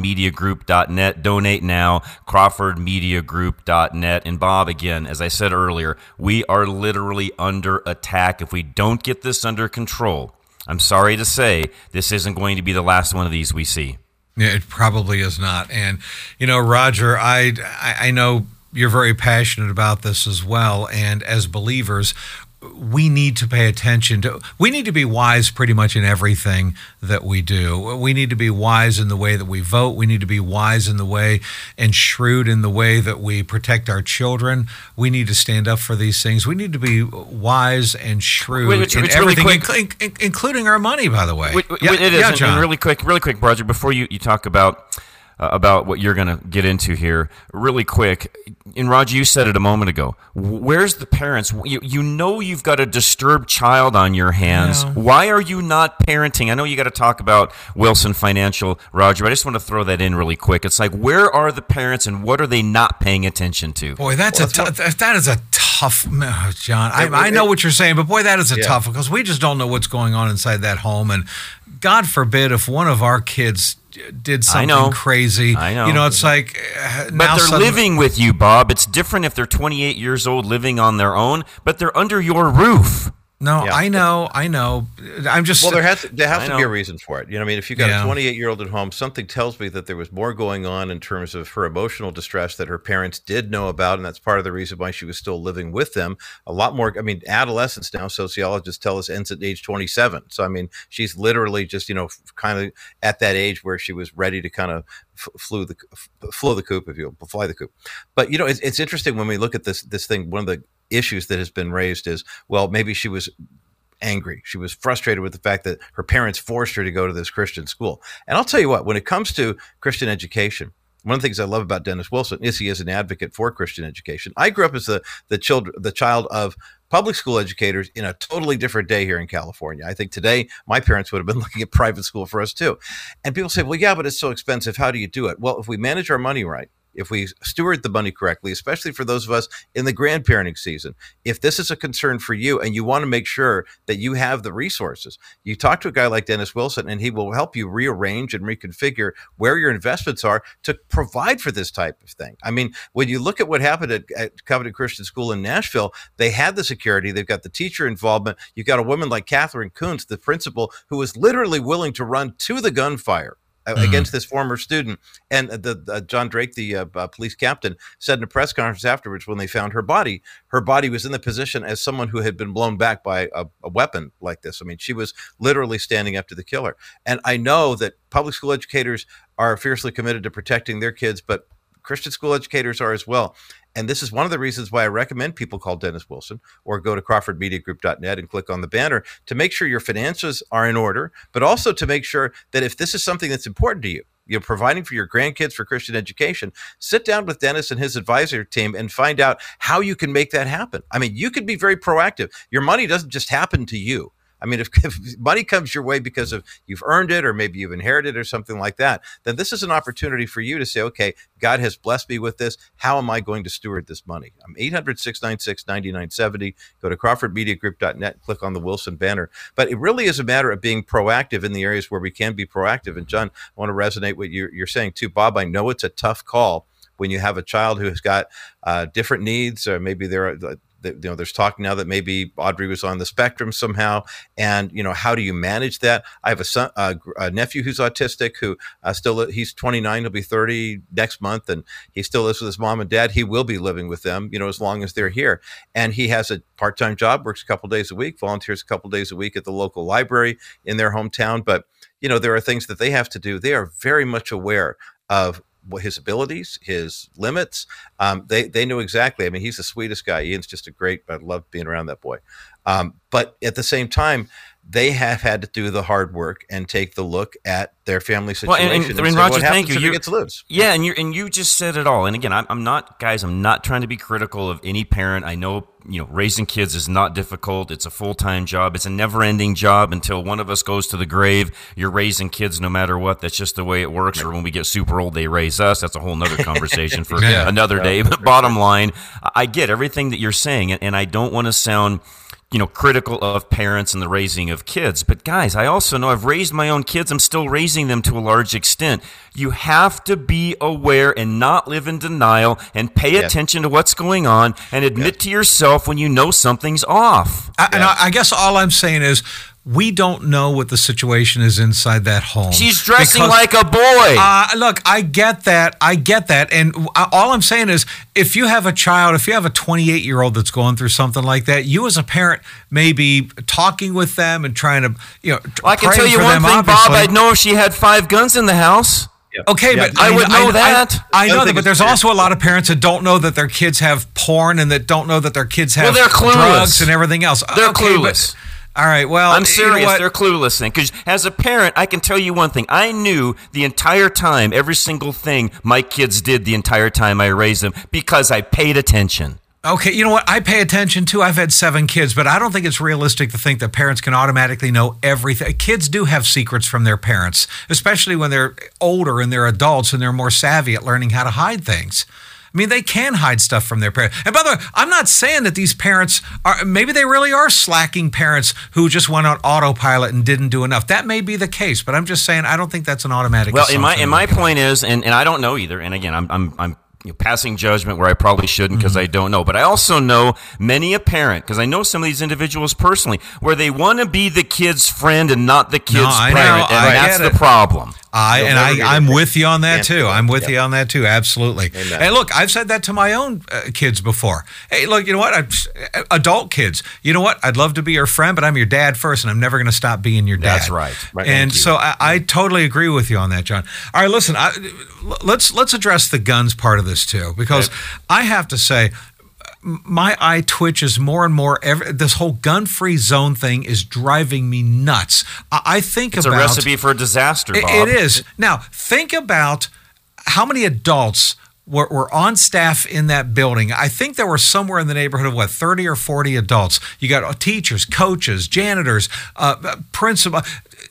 CrawfordMediaGroup.net. Donate now, CrawfordMediaGroup.net. And Bob, again, as I said earlier, we are literally under attack. If we don't get this under control, I'm sorry to say, this isn't going to be the last one of these we see. It probably is not. And, you know, Roger, I, I know you're very passionate about this as well. And as believers, we need to pay attention to we need to be wise pretty much in everything that we do. We need to be wise in the way that we vote. We need to be wise in the way and shrewd in the way that we protect our children. We need to stand up for these things. We need to be wise and shrewd it's, in it's everything really including our money by the way. Yeah, it is. yeah, John. Really quick really quick roger before you, you talk about Uh, about what you're going to get into here really quick. And Roger, you said it a moment ago. Where's the parents? You, you know you've got a disturbed child on your hands. Yeah. Why are you not parenting? I know you got to talk about Wilson Financial, Roger, but I just want to throw that in really quick. It's like, where are the parents and what are they not paying attention to? Boy, that's well, a t- that is a tough, uh, John. I, I know what you're saying, but boy, that is a yeah. tough because we just don't know what's going on inside that home. And God forbid if one of our kids did something I crazy. I know. You know, it's like. Uh, but they're suddenly- living with you, Bob. It's different if they're 28 years old living on their own, but they're under your roof. No, yeah. I know, I know. I'm just well. There has to, there has to be a reason for it. You know, I mean, if you got yeah. a 28 year old at home, something tells me that there was more going on in terms of her emotional distress that her parents did know about, and that's part of the reason why she was still living with them. A lot more. I mean, adolescence now, sociologists tell us ends at age 27. So I mean, she's literally just you know kind of at that age where she was ready to kind of flew the flow the coop, if you will, fly the coop. But you know, it's, it's interesting when we look at this this thing. One of the issues that has been raised is, well, maybe she was angry. She was frustrated with the fact that her parents forced her to go to this Christian school. And I'll tell you what, when it comes to Christian education, one of the things I love about Dennis Wilson is he is an advocate for Christian education. I grew up as the the child the child of public school educators in a totally different day here in California. I think today my parents would have been looking at private school for us too. And people say, "Well, yeah, but it's so expensive. How do you do it?" Well, if we manage our money right, if we steward the money correctly, especially for those of us in the grandparenting season, if this is a concern for you and you want to make sure that you have the resources, you talk to a guy like Dennis Wilson and he will help you rearrange and reconfigure where your investments are to provide for this type of thing. I mean, when you look at what happened at, at Covenant Christian School in Nashville, they had the security, they've got the teacher involvement. You've got a woman like Katherine Koonce, the principal, who was literally willing to run to the gunfire mm-hmm. against this former student. And the uh, John Drake, the uh, uh, police captain, said in a press conference afterwards when they found her body, her body was in the position as someone who had been blown back by a, a weapon like this. I mean, she was literally standing up to the killer. And I know that public school educators are fiercely committed to protecting their kids, but Christian school educators are as well. And this is one of the reasons why I recommend people call Dennis Wilson or go to crawfordmediagroup.net and click on the banner to make sure your finances are in order, but also to make sure that if this is something that's important to you, you're providing for your grandkids for Christian education, sit down with Dennis and his advisor team and find out how you can make that happen. I mean, you could be very proactive. Your money doesn't just happen to you. I mean, if, if, money comes your way because of you've earned it or maybe you've inherited or something like that, then this is an opportunity for you to say, okay, God has blessed me with this. How am I going to steward this money? I'm 800 696 9970. Go to CrawfordMediaGroup.net, click on the Wilson banner. But it really is a matter of being proactive in the areas where we can be proactive. And John, I want to resonate what you're, you're saying too. Bob, I know it's a tough call when you have a child who has got uh, different needs, or maybe they're you know there's talk now that maybe Audrey was on the spectrum somehow, and you know how do you manage that? I have a son, uh, a nephew who's autistic who uh, still he's 29, he'll be 30 next month, and he still lives with his mom and dad. He will be living with them, you know, as long as they're here. And he has a part-time job, works a couple days a week, volunteers a couple days a week at the local library in their hometown, but you know there are things that they have to do. They are very much aware of his abilities, his limits. Um, they they knew exactly. I mean, he's the sweetest guy. Ian's just a great. I love being around that boy. Um, but at the same time, they have had to do the hard work and take the look at their family situation. Well, and, and, and, and Roger, thank you. You get to lose. Yeah, and you and you just said it all. And again, I'm, I'm not, guys. I'm not trying to be critical of any parent. I know you know raising kids is not difficult. It's a full time job. It's a never ending job until one of us goes to the grave. You're raising kids no matter what. That's just the way it works. Or when we get super old, they raise us. That's a whole nother conversation for yeah. another day. But bottom line, I get everything that you're saying, and I don't want to sound you know, critical of parents and the raising of kids. But guys, I also know I've raised my own kids. I'm still raising them to a large extent. You have to be aware and not live in denial and pay yes. attention to what's going on and admit yes. to yourself when you know something's off. I, and I, I guess all I'm saying is we don't know what the situation is inside that home. She's dressing because, like a boy. Uh, look, I get that. I get that. And all I'm saying is if you have a child, if you have a 28 year old that's going through something like that, you as a parent may be talking with them and trying to, you know, well, I can tell you one them, thing, obviously. Bob. I'd know if she had five guns in the house. Yeah. Okay, yeah. but I, I would know I, that. I, I know that, but there's also a lot of parents that don't know that their kids have porn and that don't know that their kids have well, drugs and everything else. They're okay, clueless. But, all right. Well, I'm serious. You know They're clueless then. Because as a parent, I can tell you one thing. I knew the entire time, every single thing my kids did the entire time I raised them because I paid attention. Okay, you know what? I pay attention too. I've had seven kids, but I don't think it's realistic to think that parents can automatically know everything. Kids do have secrets from their parents, especially when they're older and they're adults and they're more savvy at learning how to hide things. I mean, they can hide stuff from their parents. And by the way, I'm not saying that these parents are, maybe they really are slacking parents who just went on autopilot and didn't do enough. That may be the case, but I'm just saying I don't think that's an automatic. Well, in my, in my point is, and, and I don't know either, and again, I'm, I'm, I'm you know, passing judgment where I probably shouldn't because mm-hmm. I don't know. But I also know many a parent, because I know some of these individuals personally, where they want to be the kid's friend and not the kid's no, parent, and that's the problem. I and I, I'm with you on that too. I'm with yep. you on that too. Absolutely. Amen. And look, I've said that to my own uh, kids before. Hey, look, you know what? I'm, adult kids, you know what? I'd love to be your friend, but I'm your dad first, and I'm never going to stop being your dad. That's right. right. And so I, I, totally agree with you on that, John. All right, listen. I, let's let's address the guns part of this too, because okay. I have to say my eye twitches more and more. Every, this whole gun-free zone thing is driving me nuts. I, I think it's about a recipe for disaster. Bob. It, it is. Now think about how many adults were, were, on staff in that building. I think there were somewhere in the neighborhood of what, 30 or 40 adults. You got teachers, coaches, janitors, uh, principal,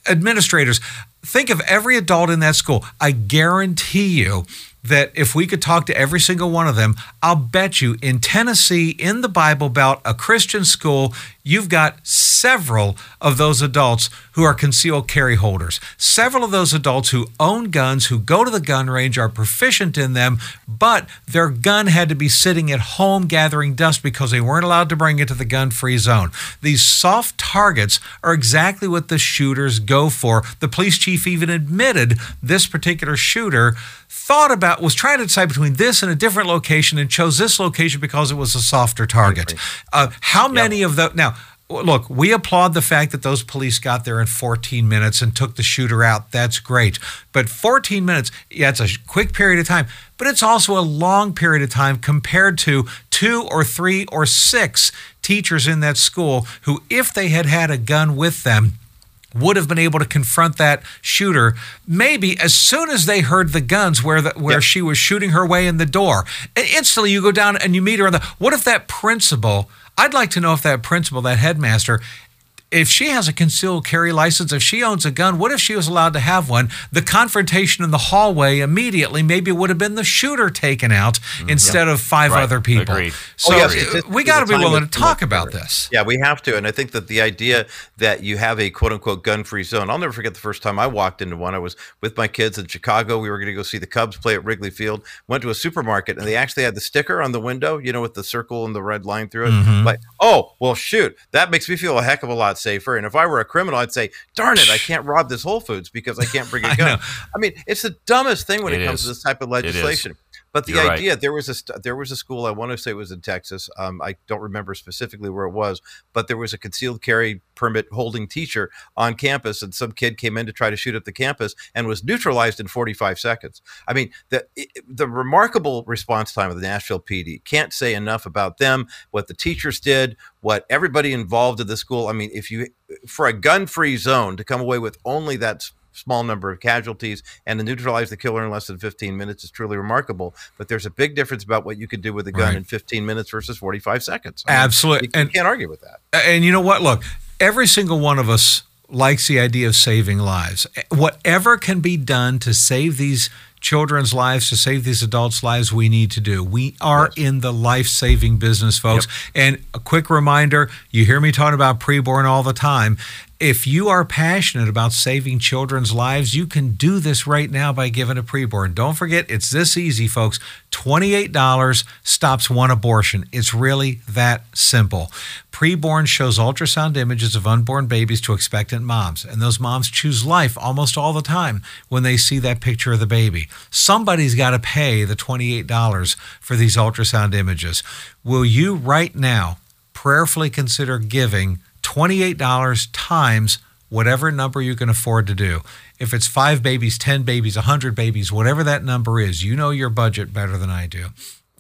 administrators. Think of every adult in that school. I guarantee you that if we could talk to every single one of them, I'll bet you in Tennessee, in the Bible Belt, a Christian school, you've got several of those adults who are concealed carry holders. Several of those adults who own guns, who go to the gun range, are proficient in them, but their gun had to be sitting at home gathering dust because they weren't allowed to bring it to the gun free zone. These soft targets are exactly what the shooters go for. The police chief even admitted this particular shooter thought about was trying to decide between this and a different location and chose this location because it was a softer target. Uh, how many of the now? Look, we applaud the fact that those police got there in 14 minutes and took the shooter out. That's great. But 14 minutes, yeah, it's a quick period of time, but it's also a long period of time compared to two or three or six teachers in that school who, if they had had a gun with them, would have been able to confront that shooter maybe as soon as they heard the guns where the, where yep. she was shooting her way in the door and instantly you go down and you meet her on the what if that principal I'd like to know if that principal that headmaster if she has a concealed carry license, if she owns a gun, what if she was allowed to have one? The confrontation in the hallway immediately maybe would have been the shooter taken out mm-hmm. instead of five right. other people. Agreed. So oh, yes, we got to be willing to talk about this. Yeah, we have to. And I think that the idea that you have a quote unquote gun free zone, I'll never forget the first time I walked into one. I was with my kids in Chicago. We were going to go see the Cubs play at Wrigley Field. Went to a supermarket and they actually had the sticker on the window, you know, with the circle and the red line through it. Mm-hmm. Like, oh, well, shoot, that makes me feel a heck of a lot safer. And if I were a criminal, I'd say, darn it, I can't rob this Whole Foods because I can't bring a gun. I, I mean, it's the dumbest thing when it, it comes to this type of legislation. But the You're idea right. there was a there was a school I want to say it was in Texas. Um, I don't remember specifically where it was, but there was a concealed carry permit holding teacher on campus, and some kid came in to try to shoot up the campus and was neutralized in 45 seconds. I mean, the the remarkable response time of the Nashville PD can't say enough about them, what the teachers did, what everybody involved in the school. I mean, if you for a gun free zone to come away with only that small number of casualties and to neutralize the killer in less than 15 minutes is truly remarkable. But there's a big difference about what you could do with a gun right. in 15 minutes versus 45 seconds. I mean, Absolutely. You, you and, can't argue with that. And you know what? Look, every single one of us likes the idea of saving lives. Whatever can be done to save these children's lives, to save these adults' lives, we need to do. We are yes. in the life saving business, folks. Yep. And a quick reminder you hear me talking about preborn all the time. If you are passionate about saving children's lives, you can do this right now by giving a preborn. Don't forget, it's this easy, folks. $28 stops one abortion. It's really that simple. Preborn shows ultrasound images of unborn babies to expectant moms, and those moms choose life almost all the time when they see that picture of the baby. Somebody's got to pay the $28 for these ultrasound images. Will you right now prayerfully consider giving? $28 times whatever number you can afford to do. If it's five babies, 10 babies, 100 babies, whatever that number is, you know your budget better than I do.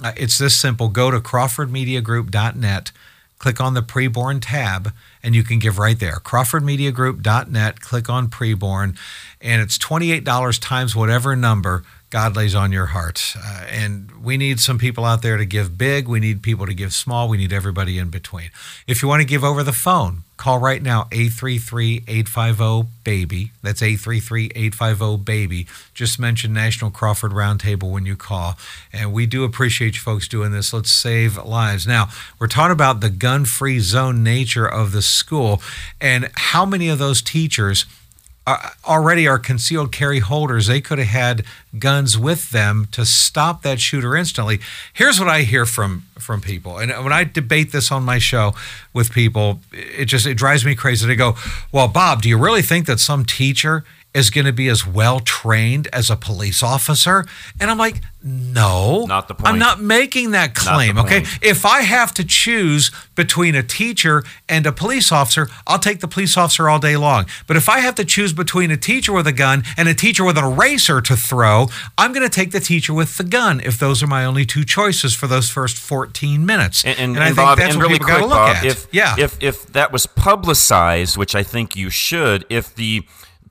Uh, it's this simple. Go to crawfordmediagroup.net, click on the preborn tab, and you can give right there. crawfordmediagroup.net, click on preborn, and it's $28 times whatever number God lays on your heart. Uh, and we need some people out there to give big. We need people to give small. We need everybody in between. If you want to give over the phone, call right now 833 850 BABY. That's 833 850 BABY. Just mention National Crawford Roundtable when you call. And we do appreciate you folks doing this. Let's save lives. Now, we're talking about the gun free zone nature of the school and how many of those teachers uh, already are concealed carry holders. They could have had guns with them to stop that shooter instantly. Here's what I hear from from people, and when I debate this on my show with people, it just it drives me crazy. They go, "Well, Bob, do you really think that some teacher is going to be as well trained as a police officer. And I'm like, no, not the point. I'm not making that claim. Okay. If I have to choose between a teacher and a police officer, I'll take the police officer all day long. But if I have to choose between a teacher with a gun and a teacher with an eraser to throw, I'm going to take the teacher with the gun if those are my only two choices for those first 14 minutes. And, and, and I think Bob, that's what really people got to look Bob, at. If, yeah. If, if that was publicized, which I think you should, if the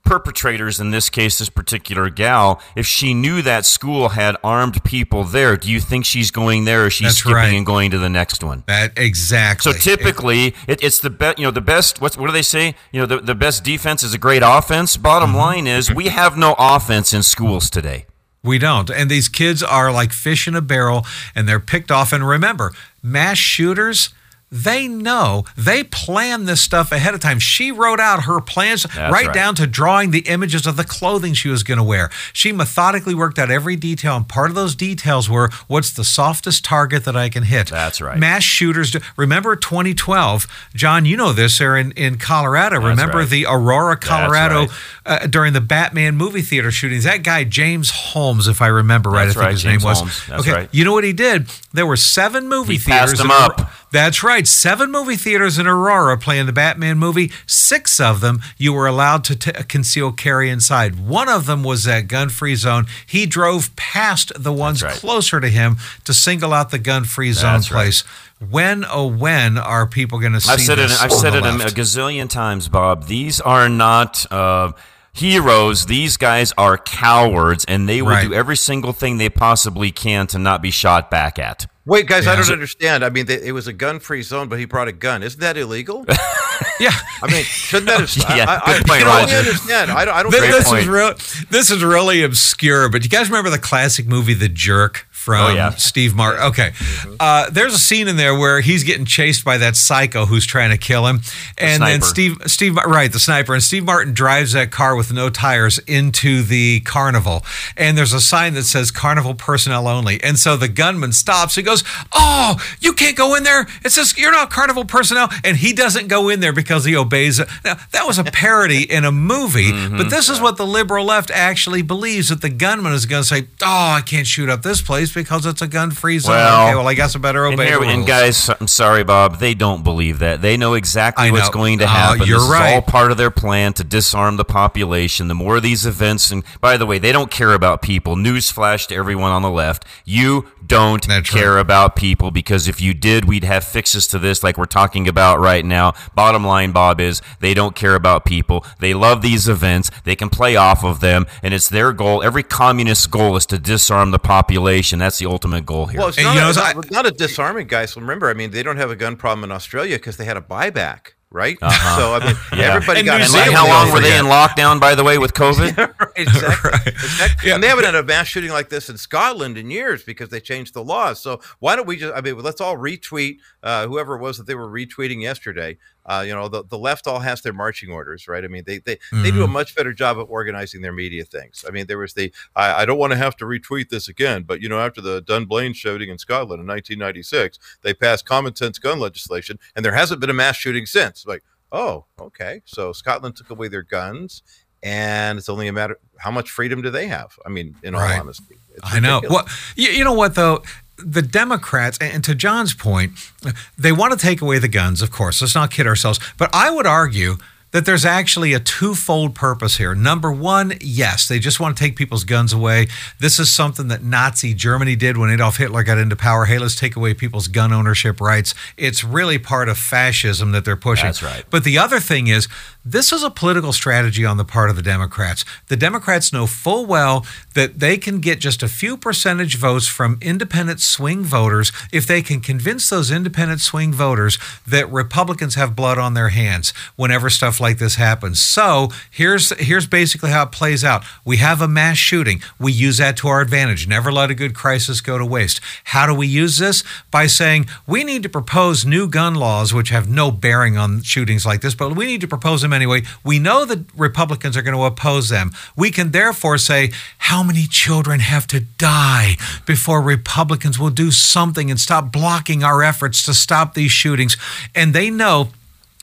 perpetrators, in this case, this particular gal, if she knew that school had armed people there, do you think she's going there or she's That's skipping right. and going to the next one? That exactly. So typically, it, it's the best. You know, the best. What's, what do they say? You know, the, the best defense is a great offense. Bottom mm-hmm. line is, we have no offense in schools today. We don't. And these kids are like fish in a barrel and they're picked off. And remember, mass shooters, they know they plan this stuff ahead of time. She wrote out her plans right, right, down to drawing the images of the clothing she was going to wear. She methodically worked out every detail, and part of those details were what's the softest target that I can hit. That's right. Mass shooters. Do, remember 2012, John? You know this. There in in Colorado. That's remember right. the Aurora, Colorado, right. uh, during the Batman movie theater shootings. That guy James Holmes, if I remember right, That's I think his James name was. Holmes. That's okay, right. you know what he did? There were seven movie He theaters. passed them up. That's right. Seven movie theaters in Aurora playing the Batman movie. Six of them you were allowed to t- conceal carry inside. One of them was that gun free zone. He drove past the ones right. closer to him to single out the gun free zone That's right. place. When, oh, when are people going to see I've said it. I've said it a, a gazillion times, Bob. These are not uh, heroes. These guys are cowards, and they will Right. do every single thing they possibly can to not be shot back at. Wait, guys, I don't understand. I mean, they, it was a gun-free zone, but he brought a gun. Isn't that illegal? Yeah. I mean, shouldn't that have? Yeah, I, I, good point, I don't understand. I don't. I don't This, this is real. This is really obscure. But do you guys remember the classic movie The Jerk from Oh, yeah. Steve Martin? Okay, uh, there's a scene in there where he's getting chased by that psycho who's trying to kill him, and then. Steve Steve right the sniper and Steve Martin drives that car with no tires into the carnival, and there's a sign that says "Carnival personnel only," and so the gunman stops. He goes, "Oh, you can't go in there. It says you're not Carnival personnel," and he doesn't go in there because he obeys. it. Now that was a parody in a movie, but this is what the liberal left actually believes that the gunman is going to say, "Oh, I can't shoot up this place because it's a gun-free zone." Well, okay, well, I guess I better And, obey here, the and guys, I'm sorry, Bob. They don't believe that. They know exactly what's going to Oh, happen. you're this right. all part of their plan to disarm the population. The more of these events, and by the way, they don't care about people. Newsflash to everyone on the left: you don't That's care right. about people because if you did, we'd have fixes to this, like we're talking about right now. Bottom line, Bob, is they don't care about people. They love these events. They can play off of them, and it's their goal. Every communist goal is to disarm the population. That's the ultimate goal here. Well, it's And, not, you know, a, so I- not, not a disarming, guys. So remember, I mean, they don't have a gun problem in Australia because they had a buyback, right? Uh-huh. So I mean, Yeah. everybody And got New and an like, Zealand, how long were they in lockdown, by the way, with COVID? right, exactly. Right. exactly. Yeah. And they haven't had a mass shooting like this in Scotland in years because they changed the laws. So why don't we just? I mean, let's all retweet uh, whoever it was that they were retweeting yesterday. Uh, you know, the, the left all has their marching orders, right? I mean, they they, they do a much better job of organizing their media things. I mean, there was the I, I don't want to have to retweet this again, but you know, after the Dunblane shooting in Scotland in 1996, they passed common sense gun legislation, and there hasn't been a mass shooting since. Like, oh, okay, so Scotland took away their guns and it's only a matter how much freedom do they have? I mean, in all Right. honesty, I know. Well, you, you know what though, the Democrats, and to John's point, they want to take away the guns. Of course, let's not kid ourselves. But I would argue that there's actually a twofold purpose here. Number one, yes, they just want to take people's guns away. This is something that Nazi Germany did when Adolf Hitler got into power. Hey, let's take away people's gun ownership rights. It's really part of fascism that they're pushing. That's right. But the other thing is, this is a political strategy on the part of the Democrats. The Democrats know full well that they can get just a few percentage votes from independent swing voters if they can convince those independent swing voters that Republicans have blood on their hands whenever stuff like this happens. So here's here's basically how it plays out. We have a mass shooting. We use that to our advantage. Never let a good crisis go to waste. How do we use this? By saying we need to propose new gun laws which have no bearing on shootings like this, but we need to propose them anyway. We know that Republicans are going to oppose them. We can therefore say how many children have to die before Republicans will do something and stop blocking our efforts to stop these shootings. And they know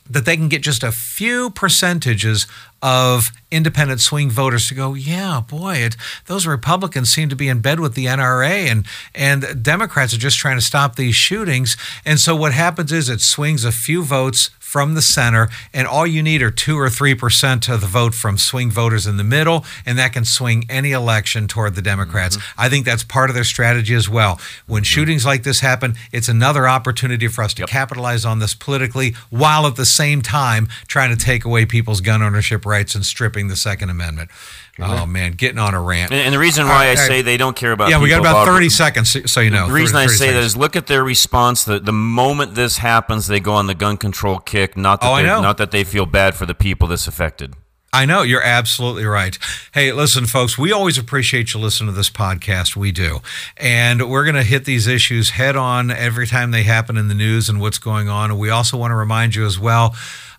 that they can get just a few percentages of independent swing voters to go, yeah, boy, it, those Republicans seem to be in bed with the NRA, and and Democrats are just trying to stop these shootings. And so what happens is it swings a few votes from the center, and all you need are two or three percent of the vote from swing voters in the middle, and that can swing any election toward the Democrats. Mm-hmm. I think that's part of their strategy as well. When mm-hmm. shootings like this happen, it's another opportunity for us to capitalize on this politically, while at the same time trying to take away people's gun ownership rights and stripping the Second Amendment. Oh man, getting on a rant. And, and the reason why I right, say they don't care about yeah, we got about thirty seconds, so- you know. The reason 30 I say that seconds. is look at their response. The, the moment this happens, they go on the gun control kick. Not that Oh, I know. not that they feel bad for the people this affected. I know you're absolutely right. Hey, listen, folks, we always appreciate you listening to this podcast. We do. And we're going to hit these issues head on every time they happen in the news and what's going on. And we also want to remind you as well.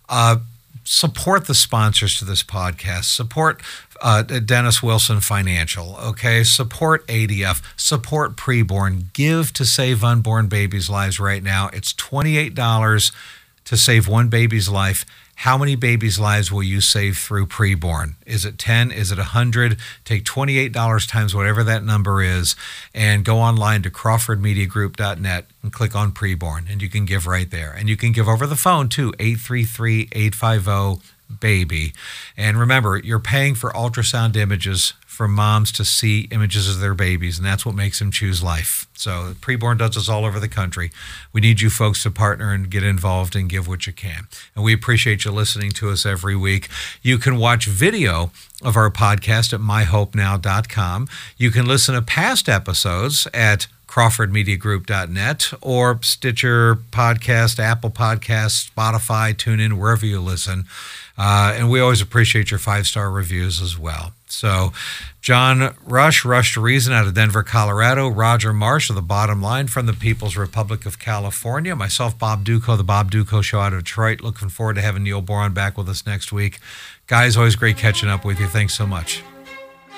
Uh, support the sponsors to this podcast. Support uh, Dennis Wilson Financial. Okay, support ADF. Support preborn. Give to save unborn babies' lives right now. It's twenty eight dollars to save one baby's life how many babies' lives will you save through preborn? Is it 10? Is it 100? Take $28 times whatever that number is and go online to crawfordmediagroup.net and click on preborn and you can give right there. And you can give over the phone too, 833 850 baby. And remember, you're paying for ultrasound images for moms to see images of their babies, and that's what makes them choose life. So, preborn does this all over the country. We need you folks to partner and get involved and give what you can. And we appreciate you listening to us every week. You can watch video of our podcast at myhopenow.com. You can listen to past episodes at crawfordmediagroup.net or Stitcher Podcast, Apple Podcast, Spotify, TuneIn, wherever you listen. Uh, and we always appreciate your five star reviews as well. So, John Rush, Rush to Reason out of Denver, Colorado. Roger Marsh of the Bottom Line from the People's Republic of California. Myself, Bob Dutko, the Bob Dutko Show out of Detroit. Looking forward to having Neil Boron back with us next week. Guys, always great catching up with you. Thanks so much.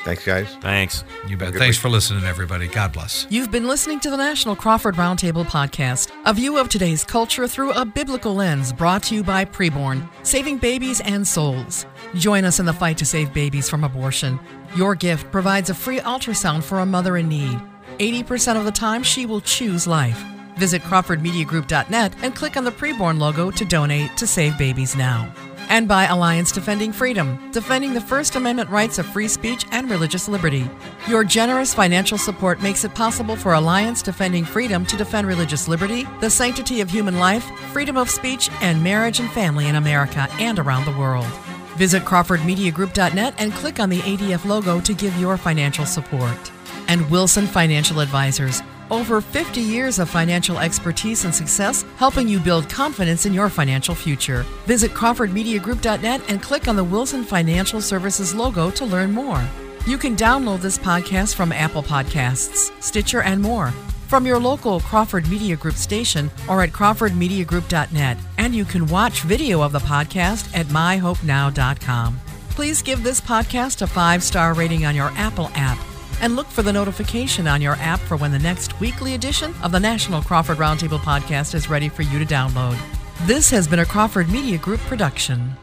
Thanks, guys. Thanks. You bet. Thanks week. for listening, everybody. God bless. You've been listening to the National Crawford Roundtable Podcast, a view of today's culture through a biblical lens brought to you by Preborn, saving babies and souls. Join us in the fight to save babies from abortion. Your gift provides a free ultrasound for a mother in need. 80% of the time, she will choose life. Visit CrawfordMediaGroup.net and click on the Preborn logo to donate to Save Babies Now and by Alliance Defending Freedom, defending the First Amendment rights of free speech and religious liberty. Your generous financial support makes it possible for Alliance Defending Freedom to defend religious liberty, the sanctity of human life, freedom of speech, and marriage and family in America and around the world. Visit CrawfordMediaGroup.net and click on the ADF logo to give your financial support. And Wilson Financial Advisors over 50 years of financial expertise and success, helping you build confidence in your financial future. Visit CrawfordMediaGroup.net and click on the Wilson Financial Services logo to learn more. You can download this podcast from Apple Podcasts, Stitcher, and more from your local Crawford Media Group station or at crawfordmediagroup.net. And you can watch video of the podcast at myhopenow.com. Please give this podcast a five star rating on your Apple app and look for the notification on your app for when the next weekly edition of the National Crawford Roundtable podcast is ready for you to download. This has been a Crawford Media Group production.